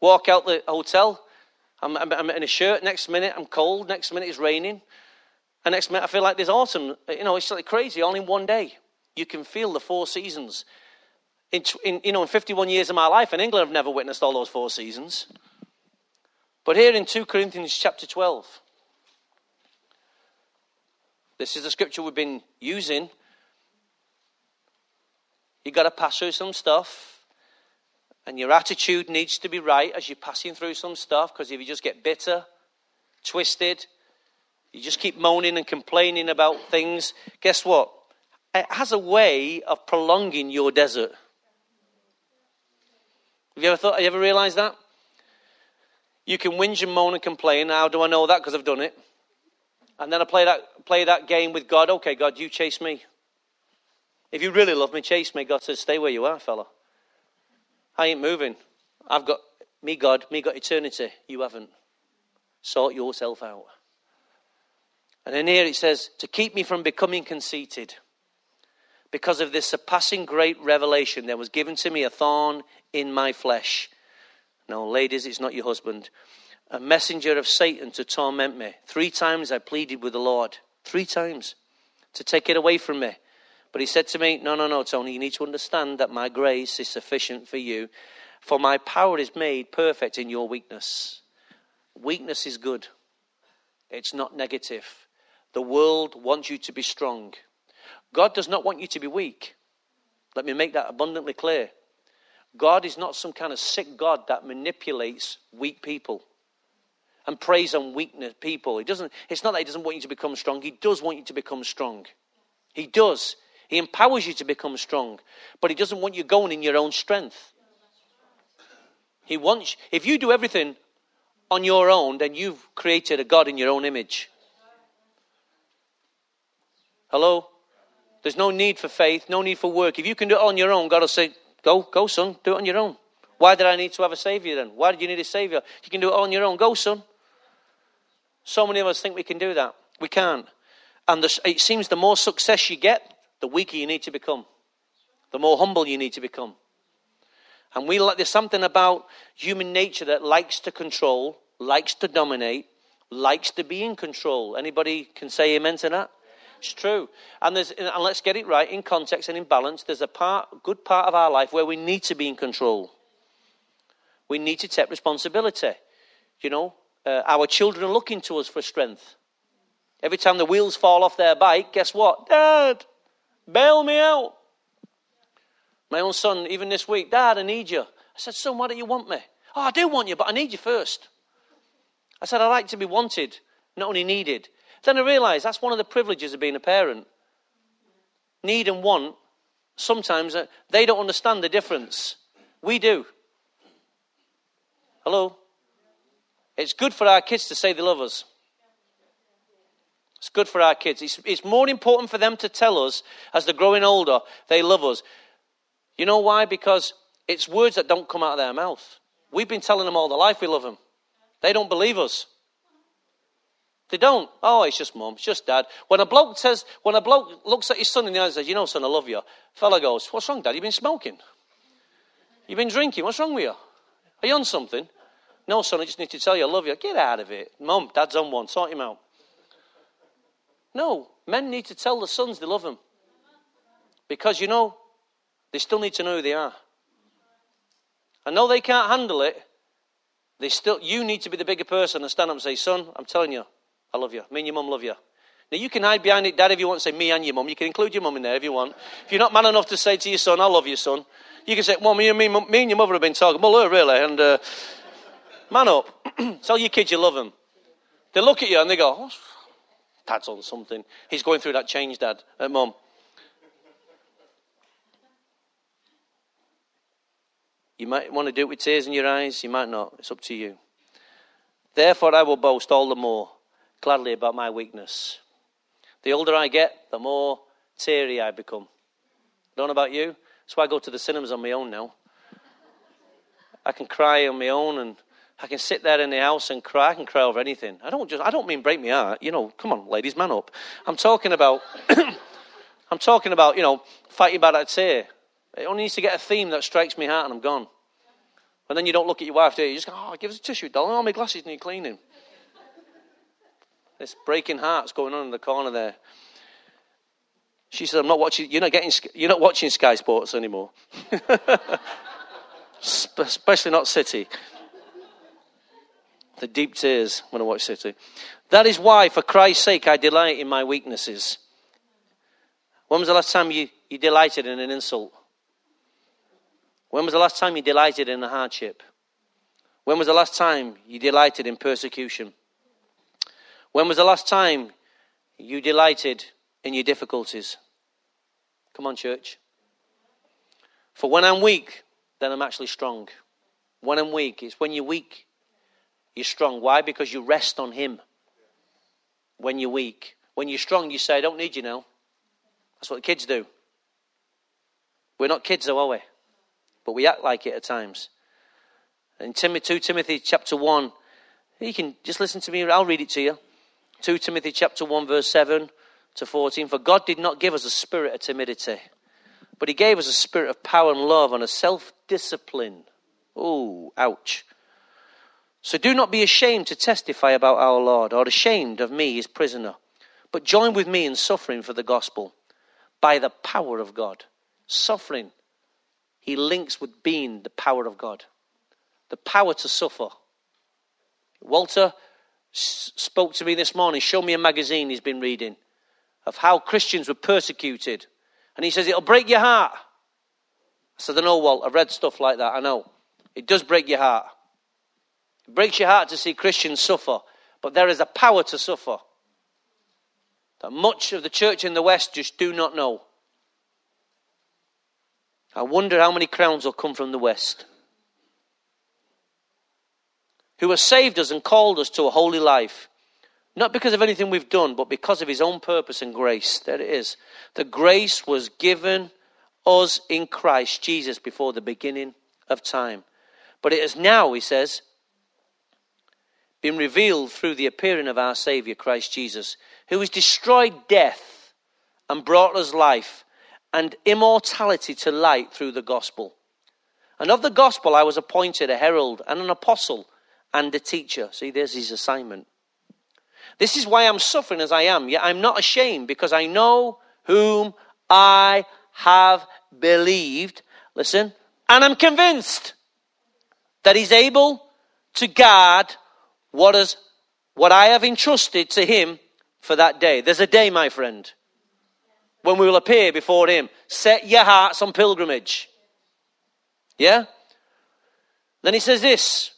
Walk out the hotel, I'm, I'm, I'm, in a shirt. Next minute, I'm cold. Next minute, it's raining. And next minute, I feel like there's autumn. You know, it's like crazy all in one day. You can feel the four seasons. In, in, you know, in 51 years of my life in England, I've never witnessed all those four seasons. But here in 2 Corinthians chapter 12, this is the scripture we've been using. You've got to pass through some stuff. And your attitude needs to be right as you're passing through some stuff, because if you just get bitter, twisted, you just keep moaning and complaining about things, guess what? It has a way of prolonging your desert. Have you ever thought, have you ever realized that? You can whinge and moan and complain. How do I know that? Because I've done it. And then I play that, play that game with God. Okay, God, you chase me. If you really love me, chase me. God says, stay where you are, fella. I ain't moving. I've got me, God, me got eternity. You haven't. Sort yourself out. And then here it says, to keep me from becoming conceited, because of this surpassing great revelation, there was given to me a thorn in my flesh. No, ladies, it's not your husband. A messenger of Satan to torment me. Three times I pleaded with the Lord. Three times to take it away from me. But he said to me, No, no, no, Tony, you need to understand that my grace is sufficient for you, for my power is made perfect in your weakness. Weakness is good, it's not negative. The world wants you to be strong. God does not want you to be weak. Let me make that abundantly clear. God is not some kind of sick God that manipulates weak people and preys on weakness people. He doesn't, it's not that he doesn't want you to become strong. He does want you to become strong. He does. He empowers you to become strong. But he doesn't want you going in your own strength. He wants, if you do everything on your own, then you've created a God in your own image. Hello? There's no need for faith, no need for work. If you can do it on your own, God will say, Go, go, son, do it on your own. Why did I need to have a savior then? Why did you need a savior? You can do it on your own. Go, son. So many of us think we can do that. We can't. And the, it seems the more success you get, the weaker you need to become, the more humble you need to become. And we like there's something about human nature that likes to control, likes to dominate, likes to be in control. Anybody can say amen to that? It's true. And, there's, and let's get it right in context and in balance. There's a part, good part of our life where we need to be in control. We need to take responsibility. You know, uh, our children are looking to us for strength. Every time the wheels fall off their bike, guess what? Dad, bail me out. My own son, even this week, Dad, I need you. I said, Son, why don't you want me? Oh, I do want you, but I need you first. I said, I like to be wanted, not only needed. Then I realised that's one of the privileges of being a parent. Need and want, sometimes uh, they don't understand the difference. We do. Hello? It's good for our kids to say they love us. It's good for our kids. It's, it's more important for them to tell us as they're growing older they love us. You know why? Because it's words that don't come out of their mouth. We've been telling them all their life we love them. They don't believe us. They don't. Oh, it's just mum. It's just dad. When a bloke says, when a bloke looks at his son in the eye and says, "You know, son, I love you," fella goes, "What's wrong, dad? You've been smoking. You've been drinking. What's wrong with you? Are you on something?" No, son, I just need to tell you I love you. Get out of it. Mum, dad's on one. Sort him out. No, men need to tell the sons they love them. Because, you know, they still need to know who they are. I know they can't handle it. They still, you need to be the bigger person and stand up and say, son, I'm telling you, I love you. Me and your mum love you. Now, you can hide behind it, Dad, if you want to say me and your mum. You can include your mum in there if you want. If you're not man enough to say to your son, I love you, son, you can say, well, me and, me, me and your mother have been talking. Well, really. And uh, Man up. Tell your kids you love them. They look at you and they go, oh, Dad's on something. He's going through that change, Dad, at Mum. You might want to do it with tears in your eyes. You might not. It's up to you. Therefore, I will boast all the more gladly about my weakness. The older I get, the more teary I become. Don't know about you. That's why I go to the cinemas on my own now. I can cry on my own and I can sit there in the house and cry. I can cry over anything. I don't just. I don't mean break my heart. You know, come on, ladies, man up. I'm talking about. I'm talking about you know fighting back that tear. It only needs to get a theme that strikes me heart, and I'm gone. And then you don't look at your wife, do you? You just go, oh, give us a tissue, darling. Oh, my glasses need cleaning. This breaking heart's going on in the corner there. She said, I'm not watching, you're not getting, you're not watching Sky Sports anymore. Especially not City the deep tears when I watch City. That is why, for Christ's sake, I delight in my weaknesses. When was the last time you, you delighted in an insult? When was the last time you delighted in a hardship? When was the last time you delighted in persecution? When was the last time you delighted in your difficulties? Come on, church. For when I'm weak, then I'm actually strong. When I'm weak, it's when you're weak you're strong. Why? Because you rest on Him when you're weak. When you're strong, you say, I don't need you now. That's what the kids do. We're not kids, though, are we? But we act like it at times. In Timothy, 2 Timothy chapter 1, you can just listen to me, I'll read it to you. 2 Timothy chapter 1, verse 7 to 14. For God did not give us a spirit of timidity, but He gave us a spirit of power and love and a self discipline. Oh, ouch. So do not be ashamed to testify about our Lord, or ashamed of me, his prisoner, but join with me in suffering for the gospel, by the power of God. Suffering, he links with being the power of God, the power to suffer. Walter spoke to me this morning, showed me a magazine he's been reading of how Christians were persecuted. And he says, It'll break your heart. I said, I know, Walt, I've read stuff like that, I know. It does break your heart. It breaks your heart to see Christians suffer, but there is a power to suffer that much of the church in the West just do not know. I wonder how many crowns will come from the West. Who has saved us and called us to a holy life. Not because of anything we've done, but because of his own purpose and grace. There it is. The grace was given us in Christ Jesus before the beginning of time. But it has now, he says, been revealed through the appearing of our Saviour, Christ Jesus, who has destroyed death and brought us life and immortality to light through the gospel. And of the gospel I was appointed a herald and an apostle and a teacher. See, there's his assignment. This is why I'm suffering as I am, yet I'm not ashamed because I know whom I have believed. Listen, and I'm convinced that he's able to guard what, is, what I have entrusted to him for that day. There's a day, my friend, when we will appear before him. Set your hearts on pilgrimage. Yeah? Then he says this,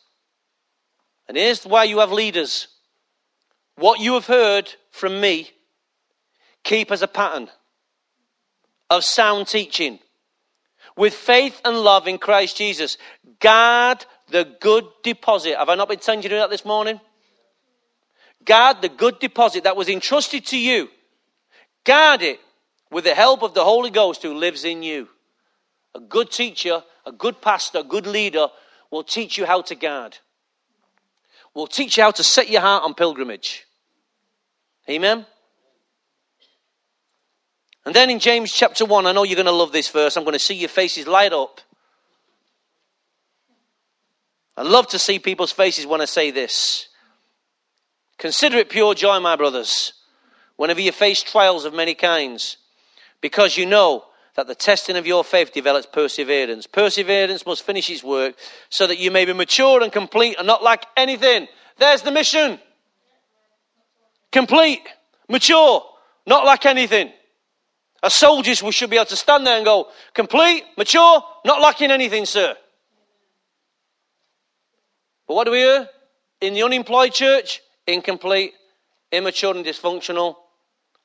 and here's why you have leaders. What you have heard from me, keep as a pattern of sound teaching. With faith and love in Christ Jesus, guard the good deposit. Have I not been telling you to do that this morning? Guard the good deposit that was entrusted to you. Guard it with the help of the Holy Ghost who lives in you. A good teacher, a good pastor, a good leader will teach you how to guard. Will teach you how to set your heart on pilgrimage. Amen? And then in James chapter 1, I know you're going to love this verse. I'm going to see your faces light up. I love to see people's faces when I say this. Consider it pure joy, my brothers, whenever you face trials of many kinds, because you know that the testing of your faith develops perseverance. Perseverance must finish its work so that you may be mature and complete and not lack anything. There's the mission. Complete, mature, not lack anything. As soldiers, we should be able to stand there and go, complete, mature, not lacking anything, sir. But what do we hear? In the unemployed church, incomplete, immature and dysfunctional,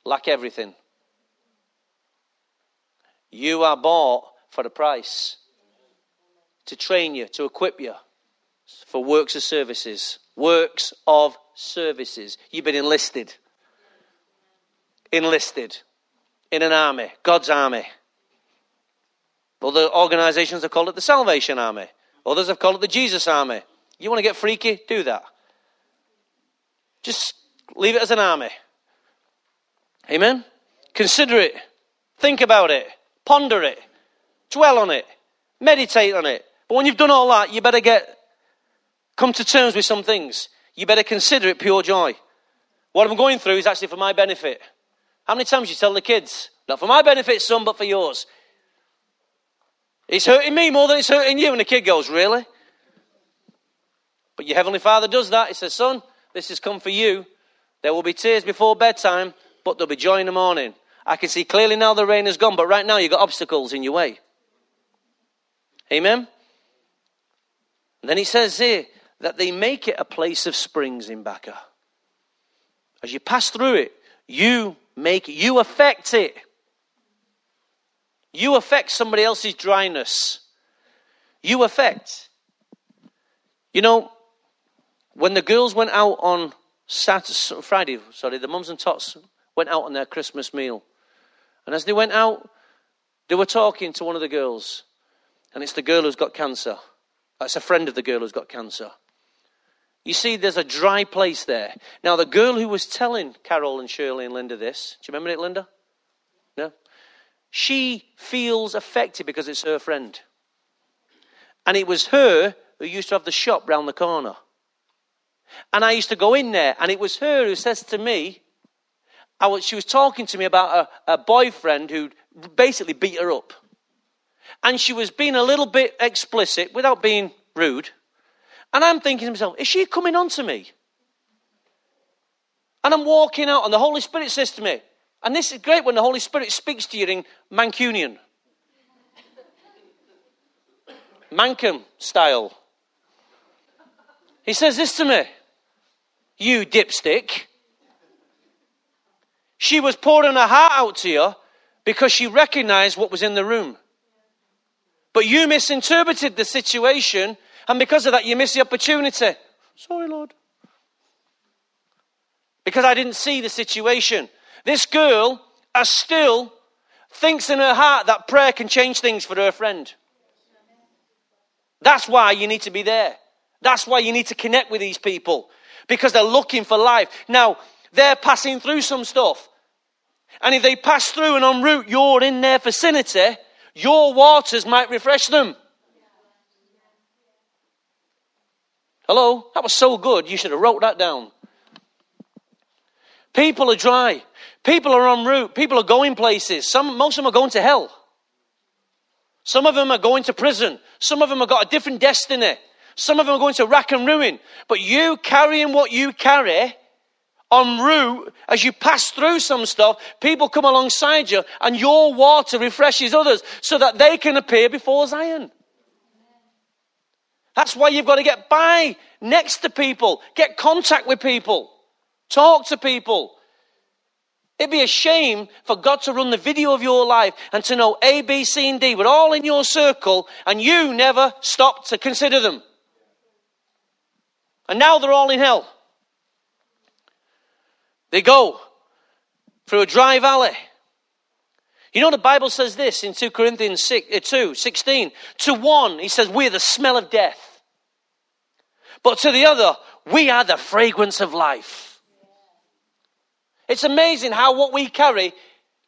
lack everything. You are bought for a price to train you, to equip you for works of services. Works of services. You've been enlisted. Enlisted in an army, God's army. Other organizations have called it the Salvation Army. Others have called it the Jesus Army. You want to get freaky? Do that. Just leave it as an army. Amen? Consider it. Think about it. Ponder it. Dwell on it. Meditate on it. But when you've done all that, you better get come to terms with some things. You better consider it pure joy. What I'm going through is actually for my benefit. How many times you tell the kids, not for my benefit, son, but for yours? It's hurting me more than it's hurting you. And the kid goes, Really? But your Heavenly Father does that. He says, Son, this has come for you. There will be tears before bedtime, but there'll be joy in the morning. I can see clearly now the rain has gone, but right now you've got obstacles in your way. Amen? And then he says here that they make it a place of springs in Baca. As you pass through it, you make you affect it. You affect somebody else's dryness. You affect. You know, when the girls went out on Saturday, Friday, sorry, the mums and tots went out on their Christmas meal. And as they went out, they were talking to one of the girls. And it's the girl who's got cancer. It's a friend of the girl who's got cancer. You see, there's a dry place there. Now, the girl who was telling Carol and Shirley and Linda this, do you remember it, Linda? No? She feels affected because it's her friend. And it was her who used to have the shop round the corner. And I used to go in there, and it was her who says to me, I was, she was talking to me about a, a boyfriend who basically beat her up. And she was being a little bit explicit without being rude. And I'm thinking to myself, is she coming on to me? And I'm walking out, and the Holy Spirit says to me, and this is great when the Holy Spirit speaks to you in Mancunian. Mankum style. He says this to me You dipstick. She was pouring her heart out to you because she recognized what was in the room. But you misinterpreted the situation, and because of that, you missed the opportunity. Sorry, Lord. Because I didn't see the situation. This girl as still thinks in her heart that prayer can change things for her friend. That's why you need to be there. That's why you need to connect with these people because they're looking for life. Now, they're passing through some stuff. And if they pass through and en route you're in their vicinity, your waters might refresh them. Hello? That was so good, you should have wrote that down. People are dry. People are en route. People are going places. Some, most of them are going to hell. Some of them are going to prison. Some of them have got a different destiny. Some of them are going to rack and ruin. But you carrying what you carry en route, as you pass through some stuff, people come alongside you and your water refreshes others so that they can appear before Zion. That's why you've got to get by next to people, get contact with people, talk to people. It'd be a shame for God to run the video of your life and to know A, B, C, and D were all in your circle and you never stopped to consider them. And now they're all in hell. They go through a dry valley. You know, the Bible says this in 2 Corinthians 6, uh, 2 16. To one, he says, We're the smell of death. But to the other, we are the fragrance of life. It's amazing how what we carry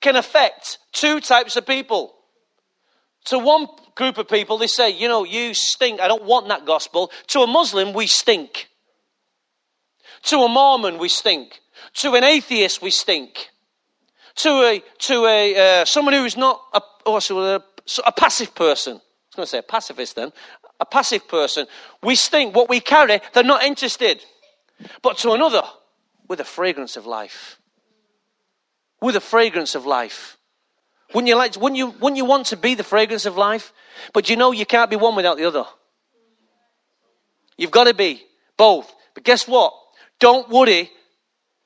can affect two types of people. To one group of people, they say, You know, you stink. I don't want that gospel. To a Muslim, we stink. To a Mormon, we stink. To an atheist, we stink. To a, to a, uh, someone who is not a, also oh, a, a passive person. I was going to say a pacifist then. A passive person. We stink. What we carry, they're not interested. But to another, with a fragrance of life. With a fragrance of life. Wouldn't you like, to, wouldn't you, wouldn't you want to be the fragrance of life? But you know you can't be one without the other. You've got to be both. But guess what? Don't worry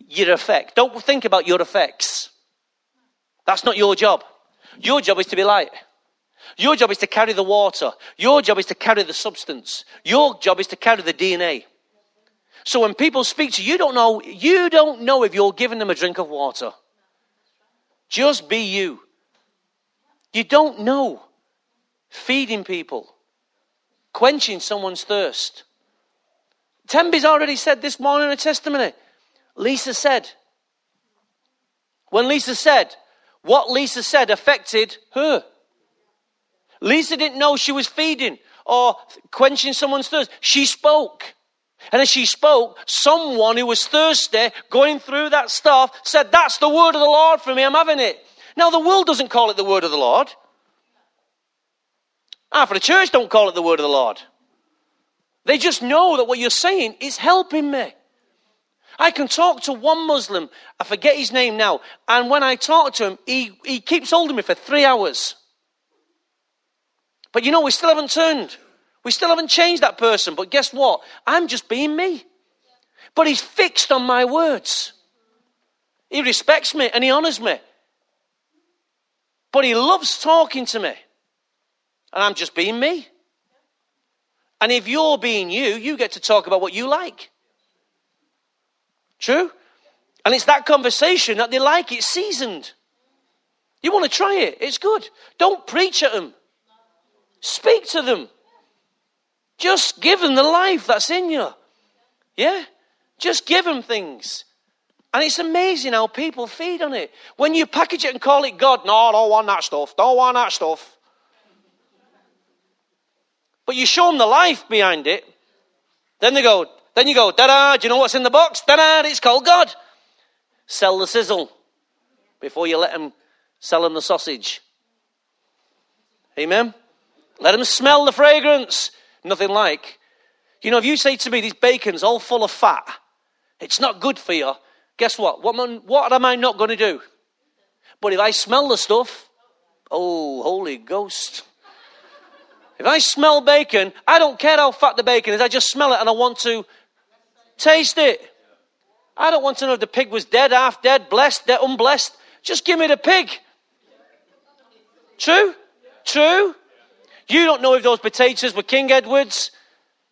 your effect. Don't think about your effects. That's not your job. Your job is to be light. Your job is to carry the water. Your job is to carry the substance. Your job is to carry the DNA. So when people speak to you, you don't know, you don't know if you're giving them a drink of water. Just be you. You don't know. Feeding people, quenching someone's thirst. Tembi's already said this morning in a testimony. Lisa said. When Lisa said, what Lisa said affected her. Lisa didn't know she was feeding or quenching someone's thirst. She spoke. And as she spoke, someone who was thirsty, going through that stuff, said, That's the word of the Lord for me, I'm having it. Now, the world doesn't call it the word of the Lord. Half of the church don't call it the word of the Lord. They just know that what you're saying is helping me. I can talk to one Muslim, I forget his name now, and when I talk to him, he, he keeps holding me for three hours. But you know, we still haven't turned. We still haven't changed that person. But guess what? I'm just being me. But he's fixed on my words. He respects me and he honors me. But he loves talking to me. And I'm just being me. And if you're being you, you get to talk about what you like. True? And it's that conversation that they like. It's seasoned. You want to try it? It's good. Don't preach at them. Speak to them. Just give them the life that's in you. Yeah? Just give them things. And it's amazing how people feed on it. When you package it and call it God, no, I don't want that stuff. Don't want that stuff. But you show them the life behind it. Then they go, then you go, da da, do you know what's in the box? Da da, it's called God. Sell the sizzle. before you let them sell them the sausage. Amen? Let them smell the fragrance. Nothing like. You know, if you say to me, these bacon's all full of fat, it's not good for you, guess what? What what am I not going to do? But if I smell the stuff, oh, Holy Ghost. If I smell bacon, I don't care how fat the bacon is, I just smell it and I want to taste it. I don't want to know if the pig was dead, half dead, blessed, dead, unblessed. Just give me the pig. True? True? You don't know if those potatoes were King Edwards.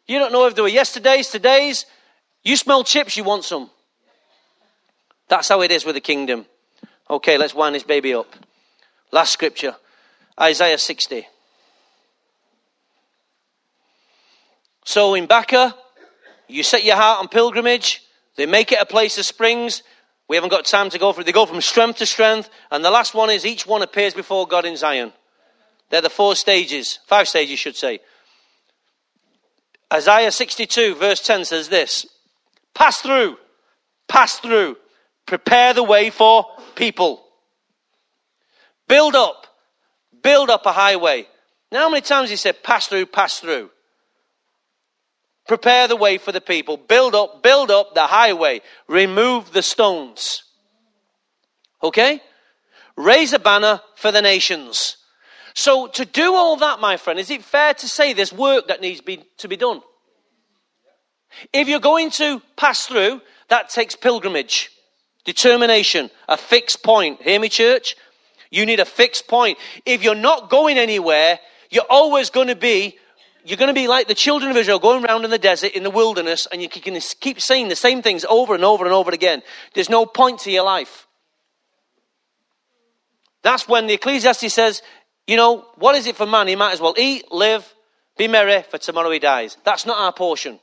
You don't know if they were yesterday's, today's. You smell chips, you want some. That's how it is with the kingdom. Okay, let's wind this baby up. Last scripture Isaiah 60. So in Baca, you set your heart on pilgrimage. They make it a place of springs. We haven't got time to go through. They go from strength to strength. And the last one is each one appears before God in Zion. They're the four stages, five stages, should say. Isaiah 62, verse 10 says this Pass through, pass through, prepare the way for people. Build up, build up a highway. Now, how many times he said, pass through, pass through? Prepare the way for the people. Build up, build up the highway. Remove the stones. Okay? Raise a banner for the nations. So, to do all that, my friend, is it fair to say there's work that needs be, to be done? If you're going to pass through, that takes pilgrimage, determination, a fixed point. Hear me, church? You need a fixed point. If you're not going anywhere, you're always going to be you're going to be like the children of Israel going around in the desert, in the wilderness, and you can keep saying the same things over and over and over again. There's no point to your life. That's when the Ecclesiastes says, you know, what is it for man? He might as well eat, live, be merry, for tomorrow he dies. That's not our portion.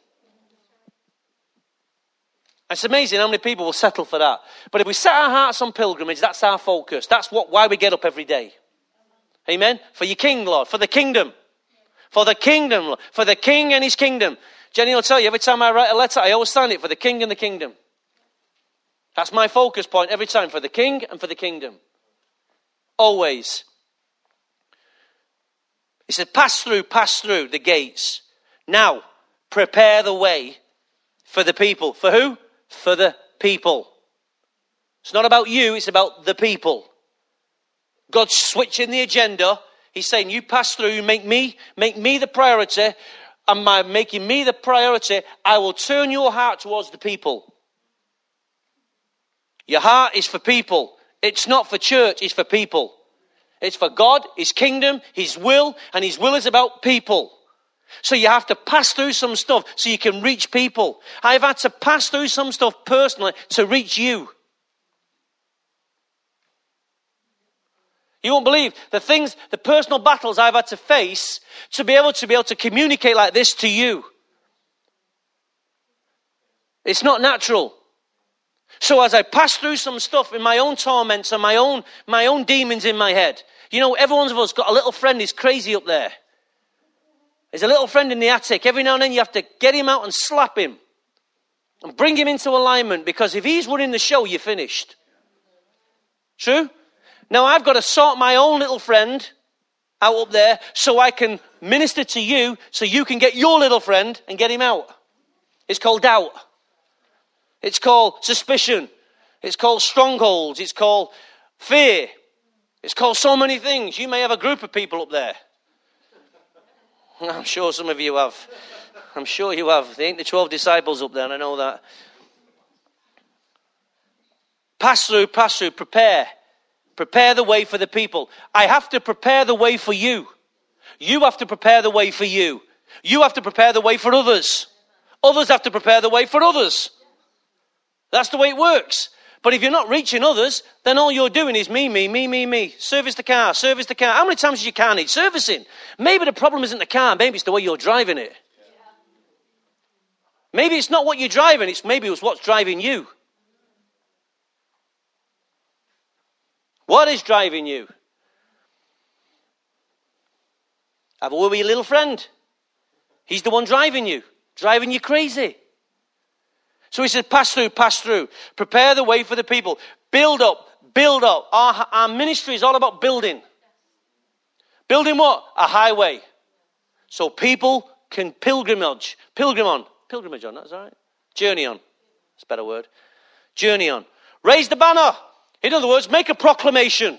It's amazing how many people will settle for that. But if we set our hearts on pilgrimage, that's our focus. That's what, why we get up every day. Amen? For your king, Lord, for the kingdom. For the kingdom, for the king and his kingdom. Jenny will tell you every time I write a letter, I always sign it for the king and the kingdom. That's my focus point every time for the king and for the kingdom. Always. He said, Pass through, pass through the gates. Now, prepare the way for the people. For who? For the people. It's not about you, it's about the people. God's switching the agenda. He's saying, You pass through, make me, make me the priority, and by making me the priority, I will turn your heart towards the people. Your heart is for people. It's not for church, it's for people. It's for God, His kingdom, His will, and His will is about people. So you have to pass through some stuff so you can reach people. I've had to pass through some stuff personally to reach you. You won't believe the things, the personal battles I've had to face to be able to be able to communicate like this to you. It's not natural. So as I pass through some stuff in my own torments and my own, my own demons in my head, you know, every one of us got a little friend who's crazy up there. There's a little friend in the attic. Every now and then you have to get him out and slap him and bring him into alignment because if he's running the show, you're finished. True? Now I've got to sort my own little friend out up there so I can minister to you so you can get your little friend and get him out. It's called doubt. It's called suspicion. It's called strongholds. It's called fear. It's called so many things. You may have a group of people up there. I'm sure some of you have. I'm sure you have. There ain't the 12 disciples up there, and I know that. Pass through, pass through, prepare. Prepare the way for the people. I have to prepare the way for you. You have to prepare the way for you. You have to prepare the way for others. Others have to prepare the way for others. That's the way it works. But if you're not reaching others, then all you're doing is me, me, me, me, me. Service the car, service the car. How many times does you car need servicing? Maybe the problem isn't the car, maybe it's the way you're driving it. Maybe it's not what you're driving, it's maybe it's what's driving you. What is driving you? Have a word with your little friend. He's the one driving you, driving you crazy. So he says, pass through, pass through. Prepare the way for the people. Build up, Build up. Our, our ministry is all about building. Building what? A highway. So people can pilgrimage. Pilgrim on. Pilgrimage on, that's all right. Journey on. That's a better word. Journey on. Raise the banner. In other words, make a proclamation.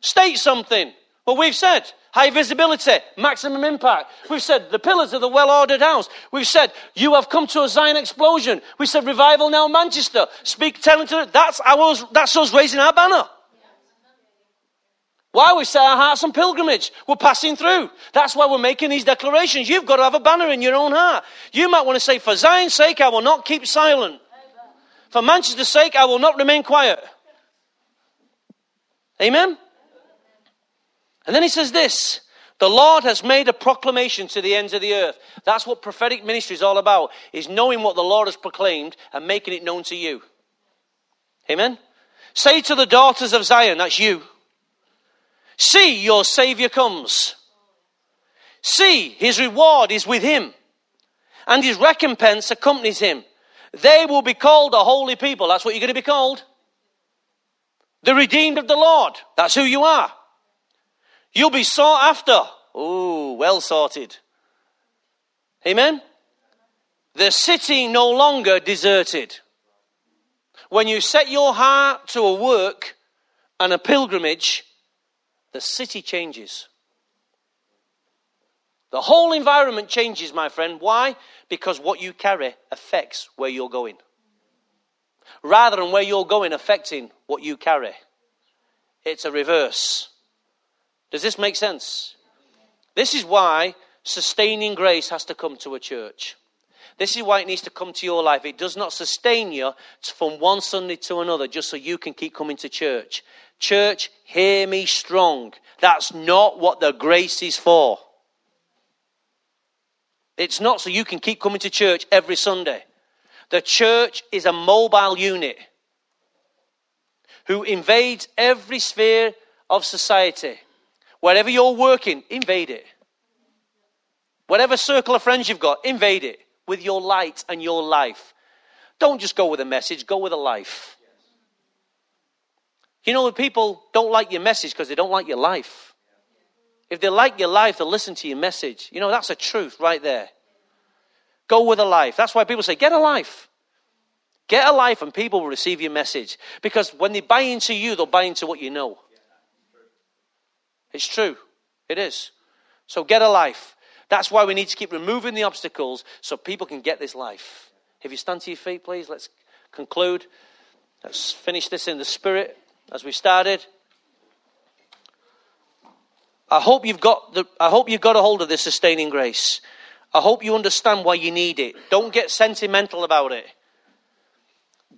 State something. Well, we've said high visibility, maximum impact. We've said the pillars of the well ordered house. We've said you have come to a Zion explosion. We said revival now Manchester. Speak, telling to that's that's us raising our banner. Why we set our hearts on pilgrimage? We're passing through. That's why we're making these declarations. You've got to have a banner in your own heart. You might want to say, For Zion's sake, I will not keep silent. For Manchester's sake, I will not remain quiet. Amen? And then he says this the Lord has made a proclamation to the ends of the earth. That's what prophetic ministry is all about, is knowing what the Lord has proclaimed and making it known to you. Amen? Say to the daughters of Zion, that's you. See, your Savior comes. See, his reward is with him, and his recompense accompanies him. They will be called a holy people. That's what you're going to be called. The redeemed of the Lord. That's who you are. You'll be sought after. Oh, well sorted. Amen? The city no longer deserted. When you set your heart to a work and a pilgrimage, the city changes. The whole environment changes, my friend. Why? Because what you carry affects where you're going. Rather than where you're going affecting what you carry, it's a reverse. Does this make sense? This is why sustaining grace has to come to a church. This is why it needs to come to your life. It does not sustain you from one Sunday to another just so you can keep coming to church. Church, hear me strong. That's not what the grace is for. It's not so you can keep coming to church every Sunday. The church is a mobile unit who invades every sphere of society. Wherever you're working, invade it. Whatever circle of friends you've got, invade it with your light and your life. Don't just go with a message, go with a life. You know, people don't like your message because they don't like your life. If they like your life, they'll listen to your message. You know, that's a truth right there. Go with a life. That's why people say, get a life. Get a life and people will receive your message. Because when they buy into you, they'll buy into what you know. It's true. It is. So get a life. That's why we need to keep removing the obstacles so people can get this life. If you stand to your feet, please, let's conclude. Let's finish this in the spirit as we started. I hope you've got the, I hope you've got a hold of this sustaining grace. I hope you understand why you need it. Don't get sentimental about it.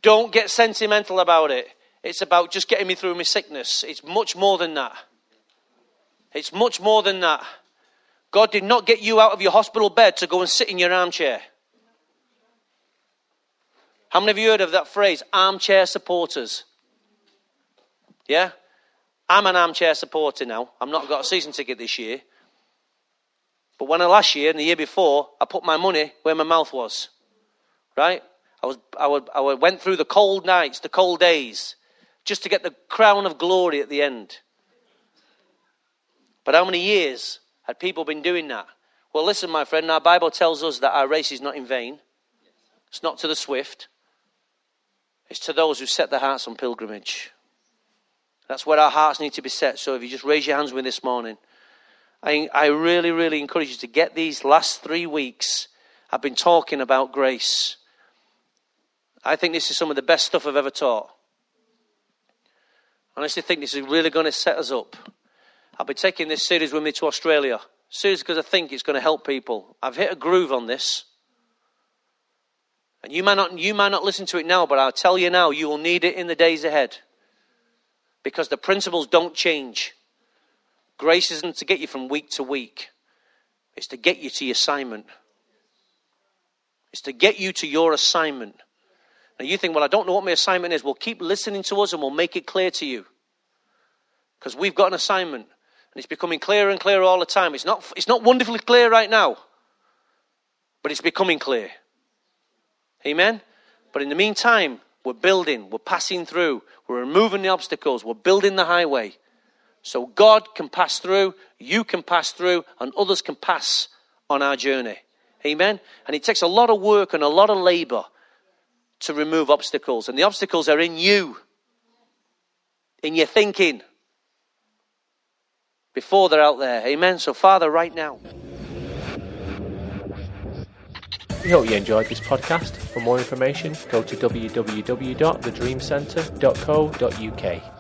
Don't get sentimental about it. It's about just getting me through my sickness. It's much more than that. It's much more than that. God did not get you out of your hospital bed to go and sit in your armchair. How many of you heard of that phrase, armchair supporters? Yeah? I'm an armchair supporter now. I've not got a season ticket this year. But when I last year and the year before, I put my money where my mouth was. Right? I, was, I, would, I went through the cold nights, the cold days, just to get the crown of glory at the end. But how many years had people been doing that? Well, listen, my friend, our Bible tells us that our race is not in vain. It's not to the swift, it's to those who set their hearts on pilgrimage. That's where our hearts need to be set. So if you just raise your hands with me this morning, I, I really, really encourage you to get these last three weeks. I've been talking about grace. I think this is some of the best stuff I've ever taught. I honestly think this is really going to set us up I'll be taking this series with me to Australia. Series because I think it's going to help people. I've hit a groove on this. And you might, not, you might not listen to it now, but I'll tell you now, you will need it in the days ahead. Because the principles don't change. Grace isn't to get you from week to week, it's to get you to your assignment. It's to get you to your assignment. Now you think, well, I don't know what my assignment is. Well, keep listening to us and we'll make it clear to you. Because we've got an assignment. And it's becoming clearer and clearer all the time. It's not, it's not wonderfully clear right now, but it's becoming clear. Amen? But in the meantime, We're building, we're passing through, we're removing the obstacles, we're building the highway. So God can pass through, you can pass through, and others can pass on our journey. Amen? And it takes a lot of work and a lot of labor to remove obstacles. And the obstacles are in you, in your thinking, before they're out there. Amen? So, Father, right now. We hope you enjoyed this podcast. For more information, go to www.thedreamcenter.co.uk.